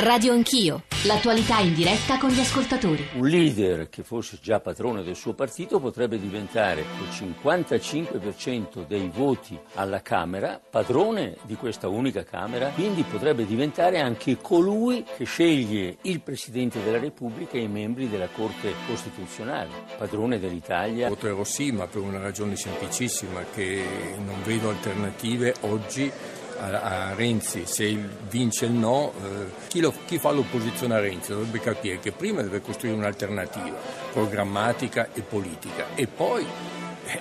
Radio Anch'io, l'attualità in diretta con gli ascoltatori. Un leader che fosse già padrone del suo partito potrebbe diventare col 55% dei voti alla Camera padrone di questa unica Camera, quindi potrebbe diventare anche colui che sceglie il Presidente della Repubblica e i membri della Corte Costituzionale, padrone dell'Italia. Voterò sì, ma per una ragione semplicissima, che non vedo alternative oggi a, Renzi, se vince il no, eh, chi, lo, chi, fa l'opposizione a Renzi? Dovrebbe capire che prima deve costruire un'alternativa programmatica e politica e poi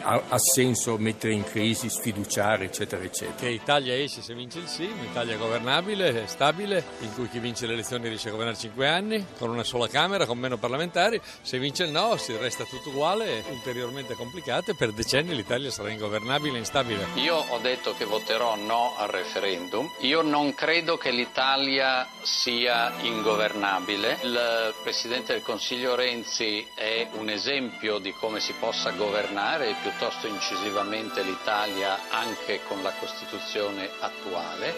ha, ha, senso mettere in crisi, sfiduciare, eccetera, eccetera. Che Italia esce se vince il sì, un'Italia governabile, stabile, in cui chi vince le elezioni riesce a governare 5 anni, con una sola Camera, con meno parlamentari. Se vince il no, si resta tutto uguale, ulteriormente complicato e per decenni l'Italia sarà ingovernabile e instabile. Io ho detto che voterò no al referendum. Io non credo che l'Italia sia ingovernabile. Il Presidente del Consiglio Renzi è un esempio di come si possa governare piuttosto incisivamente l'Italia anche con la Costituzione attuale.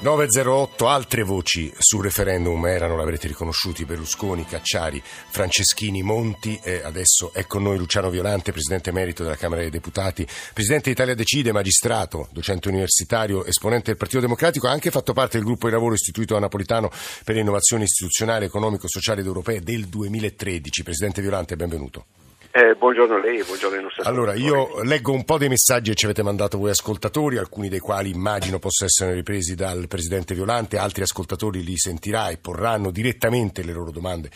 908 altre voci sul referendum erano, l'avrete riconosciuti, Berlusconi, Cacciari, Franceschini, Monti e adesso è con noi Luciano Violante, Presidente Emerito della Camera dei Deputati, Presidente Italia Decide, magistrato, docente universitario, esponente del Partito Democratico, ha anche fatto parte del gruppo di lavoro istituito da Napolitano per le innovazioni istituzionali, economico-sociali ed europee del 2013. Presidente Violante, benvenuto. Eh, buongiorno a lei, buongiorno ai nostri Allora, io leggo un po' dei messaggi che ci avete mandato voi ascoltatori, alcuni dei quali immagino possano essere ripresi dal Presidente Violante, altri ascoltatori li sentirà e porranno direttamente le loro domande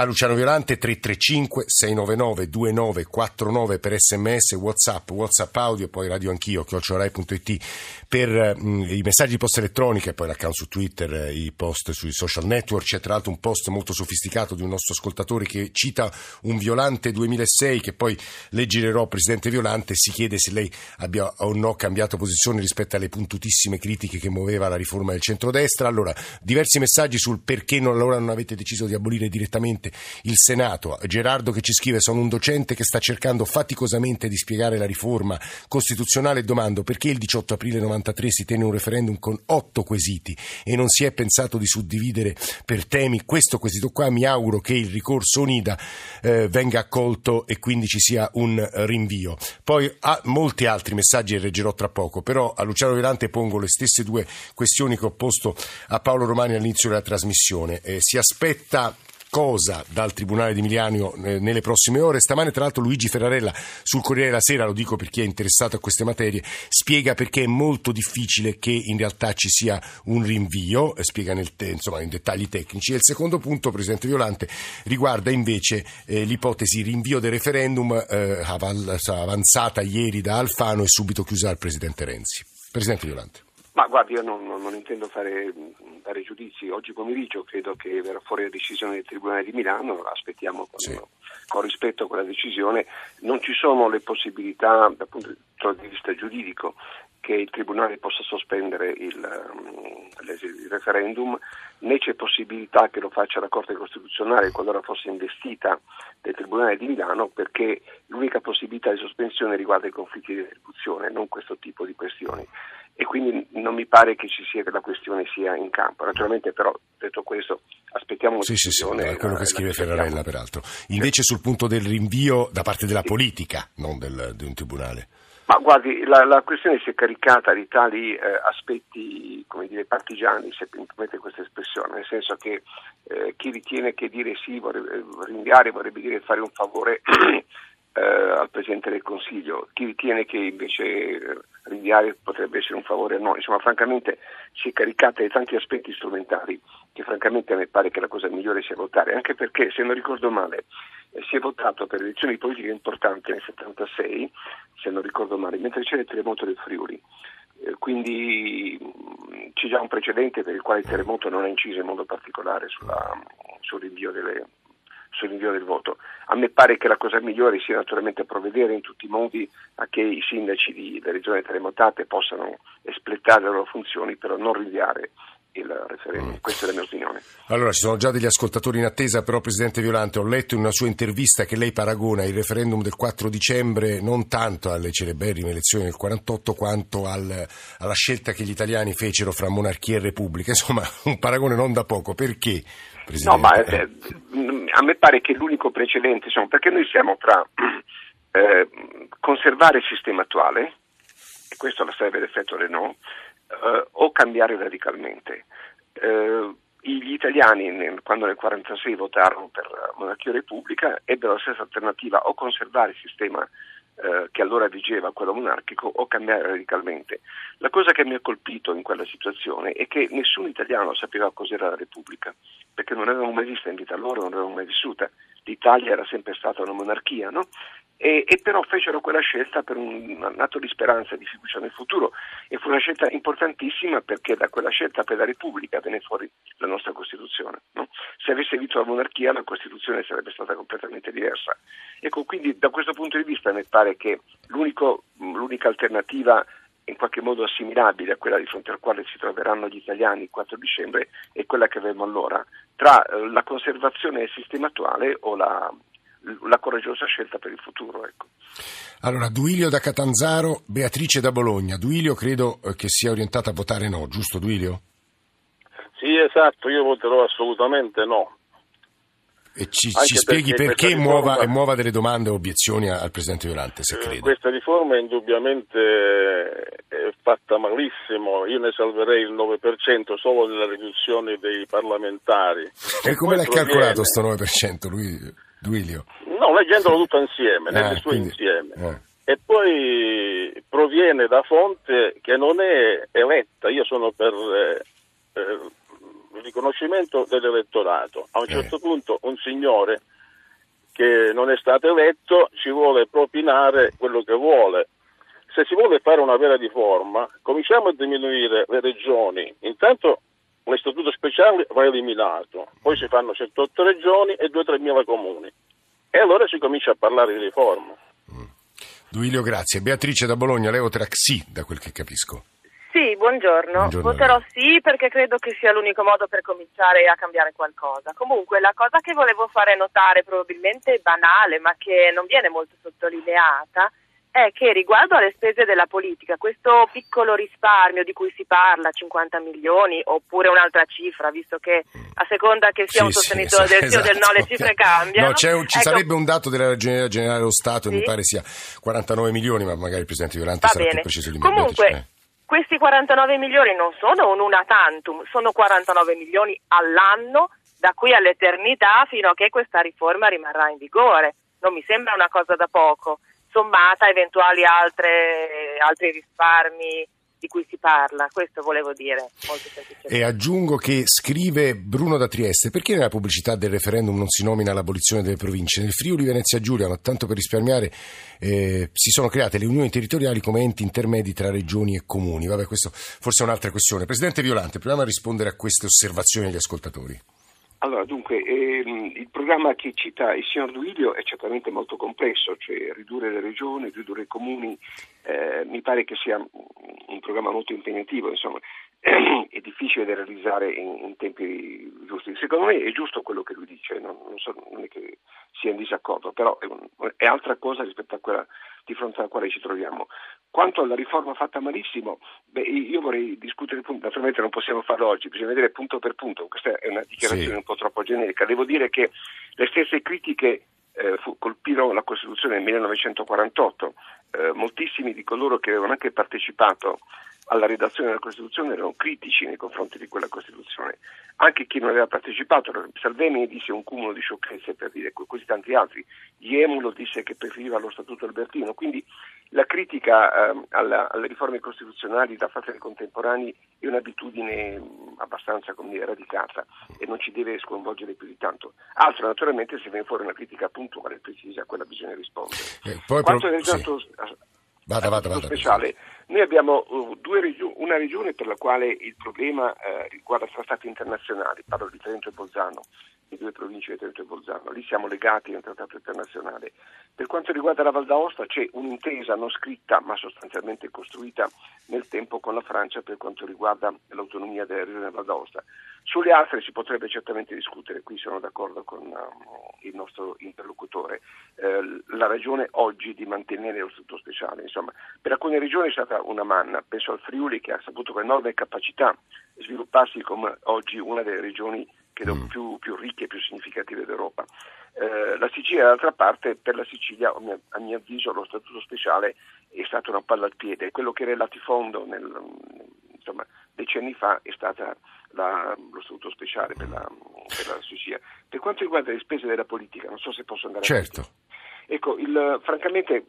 a Luciano Violante 335 699 2949 per sms, whatsapp, whatsapp audio poi radio anch'io, chiocciorai.it per mh, i messaggi di posta elettronica e poi l'account su Twitter, eh, i post sui social network. C'è tra l'altro un post molto sofisticato di un nostro ascoltatore che cita un Violante 2006 che poi leggerò, Presidente Violante, si chiede se lei abbia o no cambiato posizione rispetto alle puntutissime critiche che muoveva la riforma del centrodestra. Allora, diversi messaggi sul perché non, allora non avete deciso di abolire direttamente il Senato. Gerardo che ci scrive sono un docente che sta cercando faticosamente di spiegare la riforma costituzionale e domando perché il 18 aprile 93 si tenne un referendum con otto quesiti e non si è pensato di suddividere per temi questo quesito qua. Mi auguro che il ricorso Unida eh, venga accolto e quindi ci sia un rinvio. Poi ha molti altri messaggi e leggerò tra poco, però a Luciano Velante pongo le stesse due questioni che ho posto a Paolo Romani all'inizio della trasmissione. Eh, si aspetta cosa dal Tribunale di Milano eh, nelle prossime ore. Stamane, tra l'altro, Luigi Ferrarella sul Corriere della Sera, lo dico per chi è interessato a queste materie, spiega perché è molto difficile che in realtà ci sia un rinvio, eh, spiega nel insomma, in dettagli tecnici. E il secondo punto, Presidente Violante, riguarda invece eh, l'ipotesi rinvio del referendum eh, avanzata ieri da Alfano e subito chiusa dal Presidente Renzi. Presidente Violante. Ma guardi, io non, non intendo fare, dare giudizi. Oggi pomeriggio credo che verrà fuori la decisione del Tribunale di Milano, la aspettiamo con, sì. con rispetto a quella decisione. Non ci sono le possibilità dal punto di vista giuridico che il Tribunale possa sospendere il, il, referendum, né c'è possibilità che lo faccia la Corte Costituzionale qualora fosse investita del Tribunale di Milano, perché l'unica possibilità di sospensione riguarda i conflitti di retribuzione, non questo tipo di questioni e quindi non mi pare che, sia, che la questione sia in campo. Naturalmente però, detto questo, aspettiamo sì, sì, sì, è quello che scrive Ferrarella peraltro. Invece sul punto del rinvio da parte della politica, non del, di un tribunale. Ma guardi, la, la, questione si è caricata di tali eh, aspetti, come dire, partigiani, se mi permette questa espressione, nel senso che eh, chi ritiene che dire sì vorrebbe rinviare vorrebbe dire fare un favore eh, Presidente del Consiglio, chi ritiene che invece eh, rinviare potrebbe essere un favore a noi, insomma francamente si è caricata di tanti aspetti strumentali che francamente a me pare che la cosa migliore sia votare, anche perché se non ricordo male eh, si è votato per elezioni politiche importanti nel 76, se non ricordo male, mentre c'era il terremoto del Friuli. Eh, quindi mh, c'è già un precedente per il quale il terremoto non ha inciso in modo particolare sulla, sul rinvio delle, sull'invio del voto. A me pare che la cosa migliore sia naturalmente provvedere in tutti i modi a che i sindaci delle regioni terremotate possano espletare le loro funzioni, però non rinviare il referendum. Mm. Questa è la mia opinione. Allora, ci sono già degli ascoltatori in attesa, però Presidente Violante, ho letto in una sua intervista che lei paragona il referendum del 4 dicembre non tanto alle celeberrime elezioni del 48 quanto al, alla scelta che gli italiani fecero fra monarchia e repubblica. Insomma, un paragone non da poco. Perché? Presidente? No, ma eh, a me pare che l'unico precedente, insomma, perché noi siamo tra eh, conservare il sistema attuale, e questo la sarebbe l'effetto Renault, eh, o cambiare radicalmente. Eh, gli italiani nel, quando nel 1946 votarono per monarchia repubblica ebbero la stessa alternativa o conservare il sistema eh, che allora vigeva, quello monarchico, o cambiare radicalmente. La cosa che mi ha colpito in quella situazione è che nessun italiano sapeva cos'era la Repubblica, perché non avevamo mai vista in vita loro, non l'avevamo mai vissuta. L'Italia era sempre stata una monarchia, no? e, e, però fecero quella scelta per un, atto di speranza e di fiducia nel futuro e fu una scelta importantissima perché da quella scelta per la Repubblica venne fuori la nostra Costituzione. No? Se avesse vinto la monarchia la Costituzione sarebbe stata completamente diversa. Ecco, quindi da questo punto di vista mi pare che l'unica alternativa in qualche modo assimilabile a quella di fronte al quale si troveranno gli italiani il 4 dicembre è quella che avevamo allora, tra eh, la conservazione del sistema attuale o la, la coraggiosa scelta per il futuro. Ecco. Allora, Duilio da Catanzaro, Beatrice da Bologna. Duilio credo eh, che sia orientata a votare no, giusto Duilio? Sì, esatto, io voterò assolutamente no. E ci, ci spieghi perché, perché muova, riforma, muova, delle domande o obiezioni al Presidente Violante, se eh, crede. Questa riforma è indubbiamente è fatta malissimo, io ne salverei il 9% solo nella riduzione dei parlamentari. E come l'ha calcolato questo 9% lui? Duilio? No, leggendolo tutto insieme, nelle sue quindi, insieme. Eh. E poi proviene da fonte che non è eletta, io sono per eh, eh, il riconoscimento dell'elettorato. A un eh. certo punto un signore che non è stato eletto ci vuole propinare quello che vuole. Se si vuole fare una vera riforma, cominciamo a diminuire le regioni. Intanto l'istituto speciale va eliminato, poi si fanno 108 regioni e 2-3 mila comuni. E allora si comincia a parlare di riforma. Mm. Duilio, grazie. Beatrice da Bologna, voterà sì, da quel che capisco. Sì, buongiorno. buongiorno. Voterò sì perché credo che sia l'unico modo per cominciare a cambiare qualcosa. Comunque la cosa che volevo fare notare, probabilmente banale, ma che non viene molto sottolineata, è che riguardo alle spese della politica, questo piccolo risparmio di cui si parla, 50 milioni, oppure un'altra cifra, visto che a seconda che sia sì, un sostenitore sì, del sì o del no le cifre cambiano. No, un, ci ecco, sarebbe un dato della Ragioneria Generale dello Stato, mi pare sia 49 milioni, ma magari il Presidente Violante sarà bene. più preciso di me. Comunque, eh. Questi 49 milioni non sono un una tantum, sono 49 milioni all'anno da qui all'eternità fino a che questa riforma rimarrà in vigore. Non mi sembra una cosa da poco sommata a eventuali altre, altri risparmi di cui si parla, questo volevo dire molto. E aggiungo che scrive Bruno da Trieste, perché nella pubblicità del referendum non si nomina l'abolizione delle province? Nel Friuli Venezia Giulia, ma tanto per risparmiare, eh, si sono create le unioni territoriali come enti intermedi tra regioni e comuni. Vabbè, questo forse è un'altra questione. Presidente Violante, proviamo a rispondere a queste osservazioni degli ascoltatori. Allora, dunque, ehm, il programma che cita il signor Duilio è certamente molto complesso, cioè ridurre le regioni, ridurre i comuni, eh, mi pare che sia un programma molto impegnativo, insomma, è difficile da realizzare in, in, tempi giusti. Secondo me è giusto quello che lui dice, non, non, so, non è che sia in disaccordo, però è, un, è altra cosa rispetto a quella di fronte alla quale ci troviamo. Quanto alla riforma fatta malissimo, beh, io vorrei discutere, naturalmente non possiamo farlo oggi, bisogna vedere punto per punto, questa è una dichiarazione sì. un po' troppo generica. Devo dire che le stesse critiche eh, colpirono la Costituzione nel 1948, eh, moltissimi di coloro che avevano anche partecipato alla redazione della Costituzione erano critici nei confronti di quella Costituzione. Anche chi non aveva partecipato, Salvini disse un cumulo di sciocchezze per dire così tanti altri, Iemulo disse che preferiva lo Statuto Albertino, quindi la critica eh, alla, alle riforme costituzionali da parte dei contemporanei è un'abitudine mm, abbastanza dire, radicata e non ci deve sconvolgere più di tanto. Altro naturalmente se viene fuori una critica puntuale e precisa a quella bisogna rispondere. Eh, poi, Quanto pro... sì. Vada, vada, vada, speciale, Noi abbiamo uh, regio- una regione per la quale il problema uh, riguarda trattati internazionali, parlo di Trento e Bolzano, le due province di Trento e Bolzano, lì siamo legati a un trattato internazionale. Per quanto riguarda la Val d'Aosta c'è un'intesa non scritta ma sostanzialmente costruita nel tempo con la Francia per quanto riguarda l'autonomia della regione Val d'Aosta. Sulle altre si potrebbe certamente discutere, qui sono d'accordo con uh, il nostro interlocutore, eh, la ragione oggi di mantenere lo statuto speciale. Insomma, per alcune regioni è stata una manna, penso al Friuli che ha saputo con enorme capacità svilupparsi come oggi una delle regioni credo mm. più, più, ricche e più significative d'Europa. Eh, la Sicilia, d'altra parte, per la Sicilia, a mio avviso, lo statuto speciale è stato una palla al piede. Quello che era il latifondo nel, insomma, decenni fa è stato lo statuto speciale per la, per la, Sicilia. Per quanto riguarda le spese della politica, non so se posso andare certo. avanti. Ecco, il, francamente eh,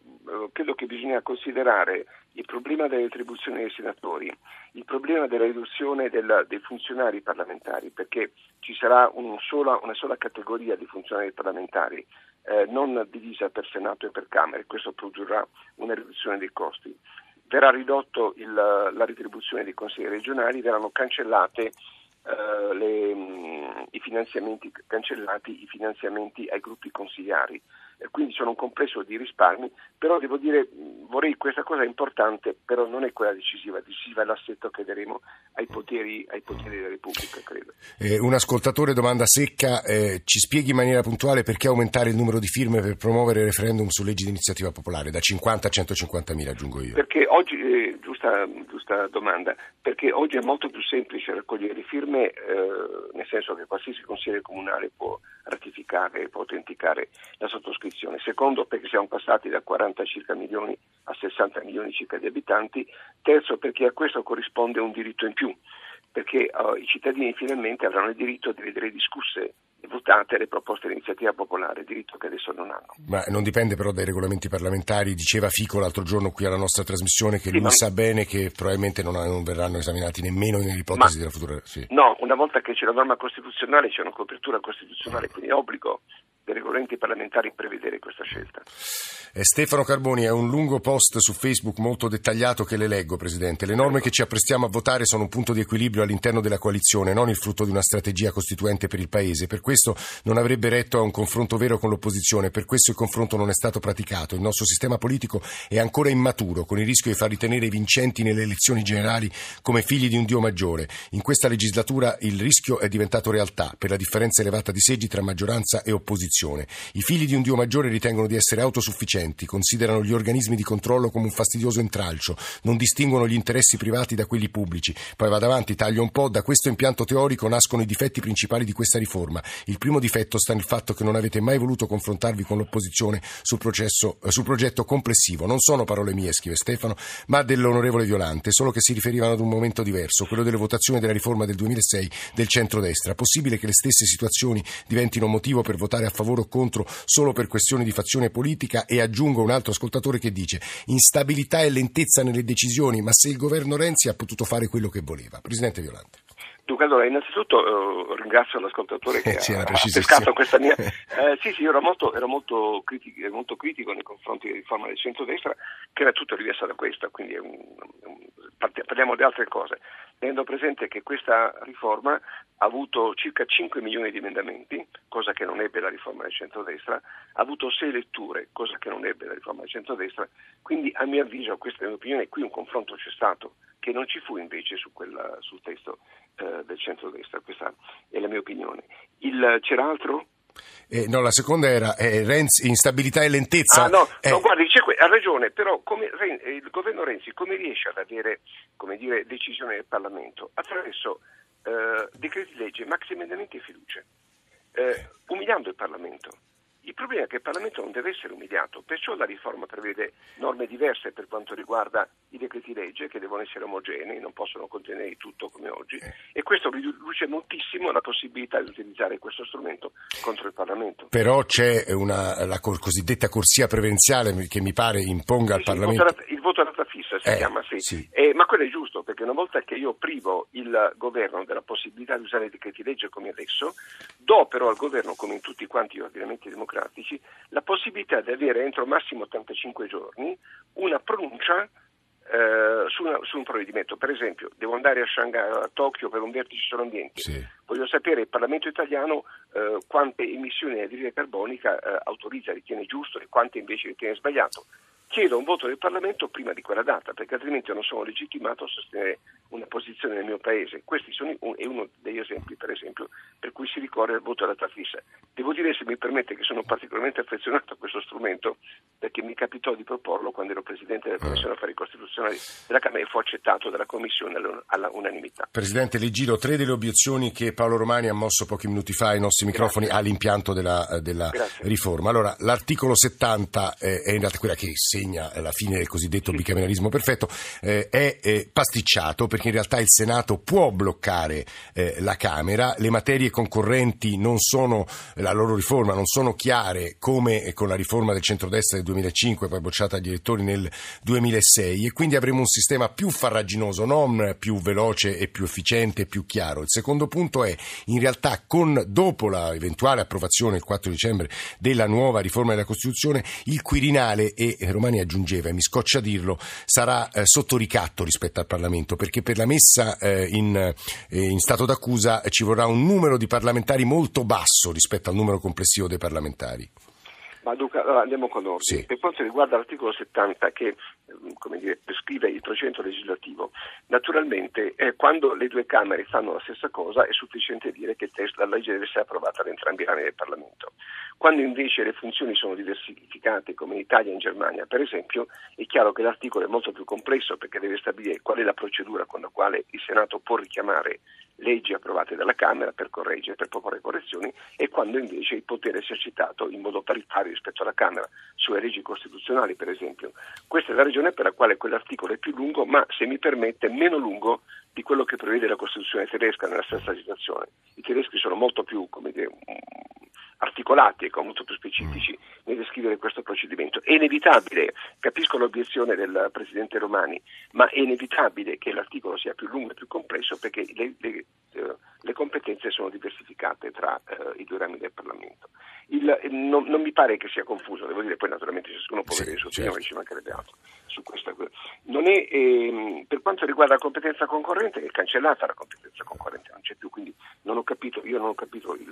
credo che bisogna considerare il problema delle retribuzioni dei senatori, il problema della riduzione del, dei funzionari parlamentari, perché ci sarà un sola, una sola categoria di funzionari parlamentari, eh, non divisa per Senato e per Camere, questo produrrà una riduzione dei costi. Verrà ridotto il, la retribuzione dei consigli regionali, verranno cancellate Uh, le, um, i finanziamenti cancellati i finanziamenti ai gruppi consigliari quindi sono un complesso di risparmi, però devo dire, vorrei questa cosa importante, però non è quella decisiva, decisiva è l'assetto che daremo ai poteri, ai poteri della Repubblica, credo. Eh, un ascoltatore domanda secca, eh, ci spieghi in maniera puntuale perché aumentare il numero di firme per promuovere il referendum su leggi di iniziativa popolare, da 50 a 150 mila aggiungo io. Perché oggi, eh, giusta, giusta, domanda, perché oggi è molto più semplice raccogliere firme, eh, nel senso che qualsiasi consigliere comunale può ratificare, può autenticare la sottoscrizione. Secondo, perché siamo passati da 40 circa milioni a 60 milioni circa di abitanti. Terzo, perché a questo corrisponde un diritto in più, perché uh, i cittadini finalmente avranno il diritto di vedere discusse votate le proposte di iniziativa popolare, diritto che adesso non hanno. Ma non dipende però dai regolamenti parlamentari, diceva Fico l'altro giorno qui alla nostra trasmissione che sì, lui ma... sa bene che probabilmente non, non, verranno esaminati nemmeno nell'ipotesi ma... della futura... Sì. No, una volta che c'è la norma costituzionale c'è una copertura costituzionale, quindi è obbligo dei regolamenti parlamentari prevedere questa scelta. Eh, Stefano Carboni, è un lungo post su Facebook molto dettagliato che le leggo, Presidente. Le norme che ci apprestiamo a votare sono un punto di equilibrio all'interno della coalizione, non il frutto di una strategia costituente per il Paese. Per questo non avrebbe retto a un confronto vero con l'opposizione, per questo il confronto non è stato praticato. Il nostro sistema politico è ancora immaturo, con il rischio di far ritenere i vincenti nelle elezioni generali come figli di un Dio maggiore. In questa legislatura il rischio è diventato realtà, per la differenza elevata di seggi tra maggioranza e opposizione opposizione. I figli di un Dio maggiore ritengono di essere autosufficienti, considerano gli organismi di controllo come un fastidioso intralcio, non distinguono gli interessi privati da quelli pubblici. Poi vado avanti, taglio un po', da questo impianto teorico nascono i difetti principali di questa riforma. Il primo difetto sta nel fatto che non avete mai voluto confrontarvi con l'opposizione sul, processo, eh, sul progetto complessivo. Non sono parole mie, scrive Stefano, ma dell'onorevole Violante, solo che si riferivano ad un momento diverso, quello delle votazioni della riforma del 2006 del centrodestra. Possibile che le stesse situazioni diventino motivo per votare a favore favore o contro solo per questioni di fazione politica e aggiungo un altro ascoltatore che dice instabilità e lentezza nelle decisioni, ma se il governo Renzi ha potuto fare quello che voleva. Presidente Violante. Dunque, allora, innanzitutto eh, ringrazio l'ascoltatore che eh, ha, ha pescato questa mia... Eh, sì, sì, io ero molto, ero molto, critico, molto, critico, nei confronti della riforma del centro-destra, che era tutto diversa da questa, quindi un, un, parliamo di altre cose. Tenendo presente che questa riforma ha avuto circa 5 milioni di emendamenti, cosa che non ebbe la riforma del centro-destra, ha avuto 6 letture, cosa che non ebbe la riforma del centro-destra, quindi a mio avviso, questa è la mia opinione, qui un confronto c'è stato, che non ci fu invece su quella, sul testo eh, del centro-destra, questa è la mia opinione. Il, c'era altro? Eh, no, la seconda era eh, Renzi, instabilità e lentezza. Ah, no, eh. no guardi, ha ragione, però come, il governo Renzi come riesce ad avere dire, decisione del Parlamento? Attraverso eh, decreti legge, maxi emendamenti e fiducie, eh, umiliando il Parlamento. Il problema è che il Parlamento non deve essere umiliato, perciò la riforma prevede norme diverse per quanto riguarda i decreti legge che devono essere omogenei, non possono contenere tutto come oggi eh. e questo riduce moltissimo la possibilità di utilizzare questo strumento contro il Parlamento. Però c'è una, la cosiddetta corsia prevenziale che mi pare imponga al Parlamento. Il si eh, chiama, sì. sì. Eh, ma quello è giusto perché una volta che io privo il governo della possibilità di usare i decreti legge come adesso, do però al governo, come in tutti quanti gli ordinamenti democratici, la possibilità di avere entro massimo 85 giorni una pronuncia eh, su, una, su, un provvedimento. Per esempio, devo andare a, Shanghai, a Tokyo per un vertice sull'ambiente. Sì. Voglio sapere il Parlamento italiano eh, quante emissioni di anidride carbonica eh, autorizza, ritiene giusto e quante invece ritiene sbagliato chiedo un voto del Parlamento prima di quella data, perché altrimenti non sono legittimato a sostenere una posizione nel mio Paese. Questo è uno degli esempi, per esempio, per cui si ricorre al voto alla data fissa. Devo dire, se mi permette, che sono particolarmente affezionato a questo strumento, perché mi capitò di proporlo quando ero Presidente della Commissione Affari Costituzionali della Camera e fu accettato dalla Commissione all'unanimità. Presidente, le giro tre delle obiezioni che Paolo Romani ha mosso pochi minuti fa ai nostri microfoni Grazie. all'impianto della, della riforma. Allora, l'articolo 70 è in realtà quella che se segna la fine del cosiddetto bicameralismo perfetto, eh, è eh, pasticciato perché in realtà il Senato può bloccare eh, la Camera, le materie concorrenti non sono, la loro riforma non sono chiare come con la riforma del centrodestra del 2005, poi bocciata agli elettori nel 2006 e quindi avremo un sistema più farraginoso, non più veloce e più efficiente e più chiaro. Il secondo punto è in realtà con, dopo l'eventuale approvazione il 4 dicembre della nuova riforma della Costituzione, il Quirinale e Romani Giovani aggiungeva, e mi scoccia dirlo, sarà eh, sotto ricatto rispetto al Parlamento, perché per la messa eh, in, eh, in, stato d'accusa ci vorrà un numero di parlamentari molto basso rispetto al numero complessivo dei parlamentari. Ma dunque, allora andiamo con ordine. Sì. Per quanto riguarda l'articolo 70 che come dire, prescrive il procedimento legislativo, naturalmente eh, quando le due Camere fanno la stessa cosa è sufficiente dire che il testo della legge deve essere approvato da entrambi i rami del Parlamento. Quando invece le funzioni sono diversificate, come in Italia e in Germania, per esempio, è chiaro che l'articolo è molto più complesso perché deve stabilire qual è la procedura con la quale il Senato può richiamare leggi approvate dalla Camera per correggere, per proporre correzioni e quando invece il potere è esercitato in modo paritario rispetto alla Camera sulle leggi costituzionali, per esempio. Questa è la ragione per la quale quell'articolo è più lungo, ma se mi permette meno lungo di quello che prevede la Costituzione tedesca nella stessa situazione. I tedeschi sono molto più, come dire, articolati e molto più specifici nel descrivere questo procedimento. È inevitabile, capisco l'obiezione del Presidente Romani, ma è inevitabile che l'articolo sia più lungo e più complesso perché le, le, le competenze sono diversificate tra eh, i due rami del Parlamento. Il, non, non, mi pare che sia confuso, devo dire, poi naturalmente ciascuno può vedere il suo opinione, certo. ci mancherebbe altro su questa è, ehm, per quanto riguarda la competenza concorrente, è cancellata la competenza concorrente, non c'è più, quindi non ho capito, io non ho capito il,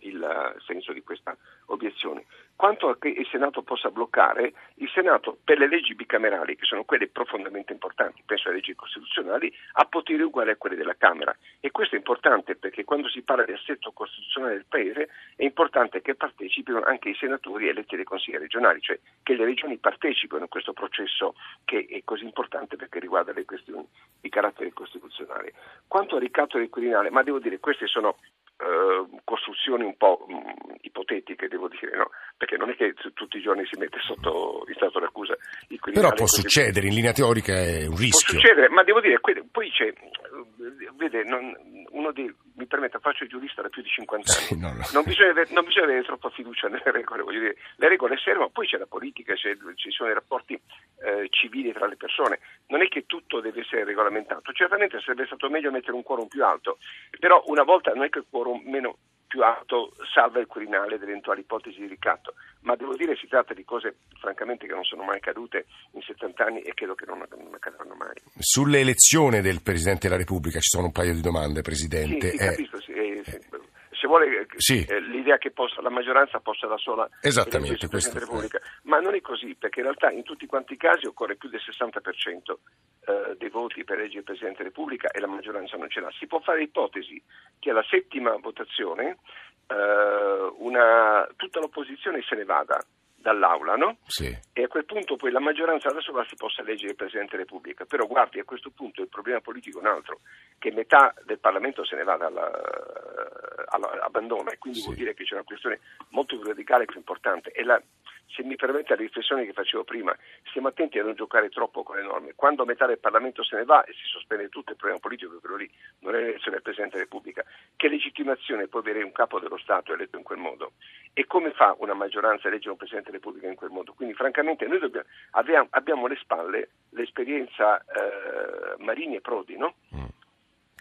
il senso di questa obiezione. Quanto a che il Senato possa bloccare, il Senato per le leggi bicamerali, che sono quelle profondamente importanti, penso alle leggi costituzionali, ha poteri uguali a quelli della Camera. E questo è importante perché quando si parla di assetto costituzionale del Paese è importante che partecipino anche i senatori eletti dai consigli regionali, cioè che le regioni partecipino in questo processo che è così importante perché riguarda le questioni di carattere costituzionale. Quanto al ricatto del Quirinale, ma devo dire queste sono eh, costruzioni un po' mh, mm, ipotetiche, devo dire, no? perché non è che tutti i giorni si mette sotto il stato d'accusa il Però può succedere, in linea teorica è un rischio. Può succedere, ma devo dire, poi c'è, vede, non, uno dei, mi permetta, faccio il giurista da più di 50 anni, sì, no, no. Non, bisogna avere, non, bisogna avere, troppa fiducia nelle regole, voglio dire, le regole servono, poi c'è la politica, c'è, ci sono i rapporti eh, civili tra le persone, non è che tutto deve essere regolamentato, certamente sarebbe stato meglio mettere un quorum più alto, però una volta non è che il quorum meno più alto salva il Quirinale da eventuali ipotesi di ricatto, ma devo dire si tratta di cose francamente che non sono mai accadute in 70 anni e credo che non, non accadranno mai. Sull'elezione del Presidente della Repubblica ci sono un paio di domande, Presidente. Sì, sì, capisco, sì, eh, sì. Vuole sì. eh, l'idea che possa, la maggioranza possa da sola Esattamente, questo, Repubblica, ma non è così, perché in realtà in tutti quanti i casi occorre più del 60% eh, dei voti per eleggere il Presidente della Repubblica e la maggioranza non ce l'ha. Si può fare ipotesi che alla settima votazione eh, una, tutta l'opposizione se ne vada dall'Aula, no? Sì. E a quel punto poi la maggioranza da sola si possa eleggere il Presidente della Repubblica. Però guardi, a questo punto il problema politico è un altro, che metà del Parlamento se ne va all'abbandono e quindi sì. vuol dire che c'è una questione molto più radicale e più importante. E la, se mi permette la riflessione che facevo prima, stiamo attenti a non giocare troppo con le norme. Quando metà del Parlamento se ne va e si sospende tutto, il problema politico è quello lì, non è l'elezione del Presidente della Repubblica. Che legittimazione può avere un capo dello Stato eletto in quel modo? E come fa una maggioranza a eleggere un Presidente della Repubblica in quel modo? Quindi francamente noi dobbiamo, abbiamo, abbiamo alle spalle l'esperienza eh, Marini e Prodi, no?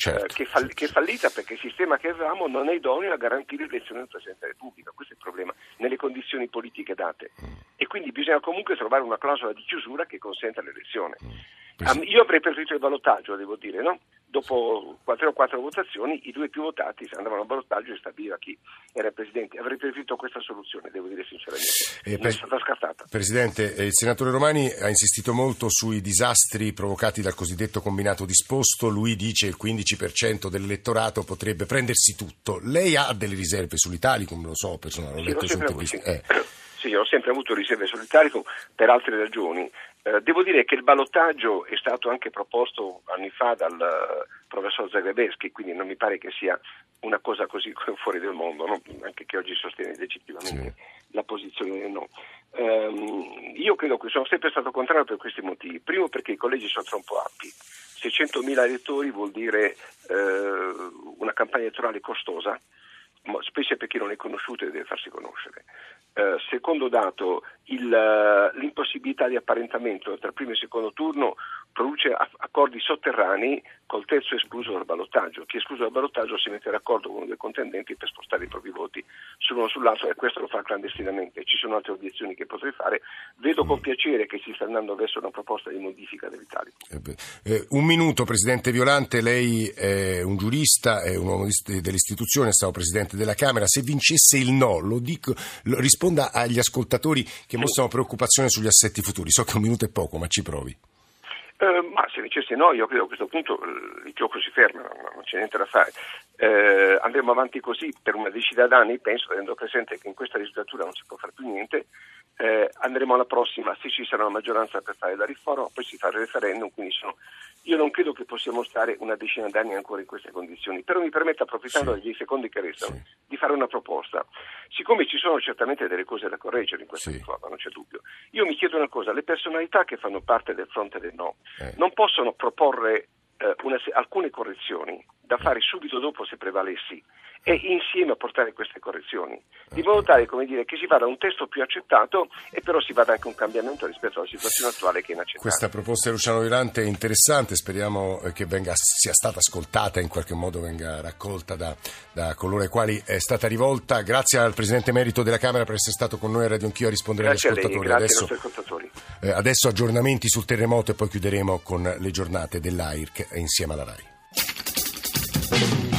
Certo, eh, che, fall- che, è fallita perché il sistema che avevamo non è idoneo a garantire l'elezione del Presidente della Repubblica, questo è il problema, nelle condizioni politiche date. Mm. E quindi bisogna comunque trovare una clausola di chiusura che consenta l'elezione. Mm. io avrei preferito il ballottaggio, devo dire, no? Dopo tre o quattro votazioni i due più votati andavano a ballottaggio e stabiliva chi era il Presidente. Avrei preferito questa soluzione, devo dire sinceramente. Eh, non è stata scartata. Presidente, eh, il senatore Romani ha insistito molto sui disastri provocati dal cosiddetto combinato disposto. Lui dice che il 15% dell'elettorato potrebbe prendersi tutto. Lei ha delle riserve sull'Italicum, lo so, personalmente. Eh. sì, ho sempre avuto riserve sull'Italicum per altre ragioni. Eh, devo dire che il ballottaggio è stato anche proposto anni fa dal uh, professor Zagrebeschi, quindi non mi pare che sia una cosa così fuori del mondo, no? anche che oggi sostiene legittimamente sì. la posizione del no. Um, io credo che sono sempre stato contrario per questi motivi. Primo perché i collegi sono troppo ampi. 600.000 elettori vuol dire uh, una campagna elettorale costosa, specie per chi non è conosciuto e deve farsi conoscere. Uh, secondo dato, il, l'impossibilità di apparentamento tra primo e secondo turno produce accordi sotterranei col terzo escluso dal ballottaggio. Chi è escluso dal ballottaggio si mette d'accordo con uno dei contendenti per spostare i propri voti sull'uno sull'altro e questo lo fa clandestinamente. Ci sono altre obiezioni che potrei fare. Vedo con mm. piacere che si sta andando verso una proposta di modifica dell'Italia. Eh, eh, un minuto, Presidente Violante, lei è un giurista, è un uomo dell'istituzione, è stato Presidente della Camera. Se vincesse il no, lo dico, lo, risponda agli ascoltatori che mostrano preoccupazione sugli assetti futuri. So che un minuto è poco, ma ci provi. Eh, ma se dicessi no, io credo che a questo punto eh, il gioco si ferma, non c'è niente da fare. Eh, andremo avanti così per una decina d'anni, penso, tenendo presente che in questa legislatura non si può fare più niente. Eh, andremo alla prossima, se ci sarà una maggioranza per fare la riforma, poi si fa il referendum, quindi sono io non credo che possiamo stare una decina d'anni ancora in queste condizioni, però mi permette, approfittando sì. degli secondi che restano, sì. di fare una proposta. Siccome ci sono certamente delle cose da correggere in questa sì. riforma, non c'è dubbio, io mi chiedo una cosa, le personalità che fanno parte del fronte del no eh. non possono proporre eh, una, alcune correzioni da fare subito dopo se prevalessi e insieme a portare queste correzioni, di modo tale dire, che si vada a un testo più accettato e però si vada anche a un cambiamento rispetto alla situazione attuale che è inaccettabile. Questa proposta di Luciano Virante è interessante, speriamo che venga, sia stata ascoltata e in qualche modo venga raccolta da, da, coloro ai quali è stata rivolta. Grazie al Presidente Merito della Camera per essere stato con noi a Radio Anch'io a rispondere grazie agli ascoltatori. Lei, adesso, ascoltatori. Eh, adesso aggiornamenti sul terremoto e poi chiuderemo con le giornate dell'AIRC insieme alla RAI. Thank you.